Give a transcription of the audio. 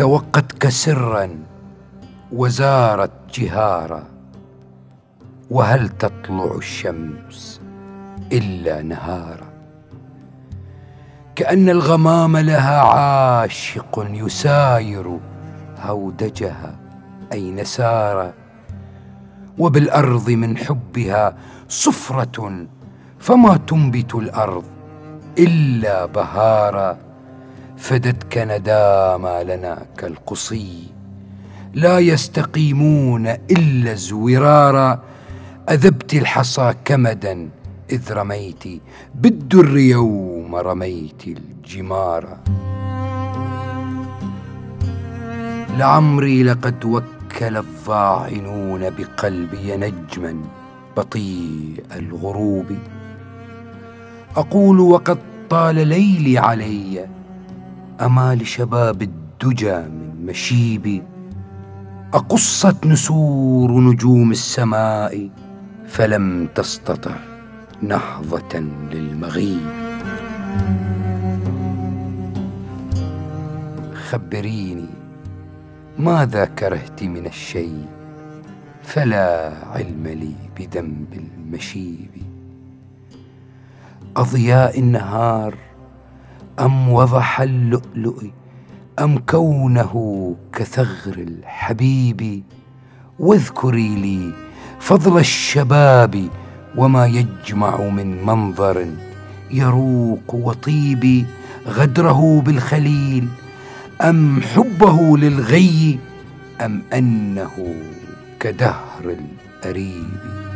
توقتك سرا وزارت جهارا وهل تطلع الشمس إلا نهارا؟ كأن الغمام لها عاشق يساير هودجها أين سار وبالأرض من حبها صفرة فما تنبت الأرض إلا بهارا. فدتك نداما لنا كالقصي. لا يستقيمون إلا زورارا أذبت الحصى كمدا إذ رميت. بالدر يوم رميت الجمار. لعمري لقد وكل الظاعنون بقلبي نجما بطيء الغروب. أقول وقد طال ليلي علي اما لشباب الدجى من مشيبي أقصت نسور نجوم السماء فلم تستطع نهضة للمغيب. خبريني ماذا كرهت من الشيء؟ فلا علم لي بذنب المشيب. أضياء النهار أم وضح اللؤلؤ أم كونه كثغر الحبيب؟ واذكري لي فضل الشباب وما يجمع من منظر يروق وطيب غدره بالخليل. أم حبه للغي أم أنه كدهر الأريب؟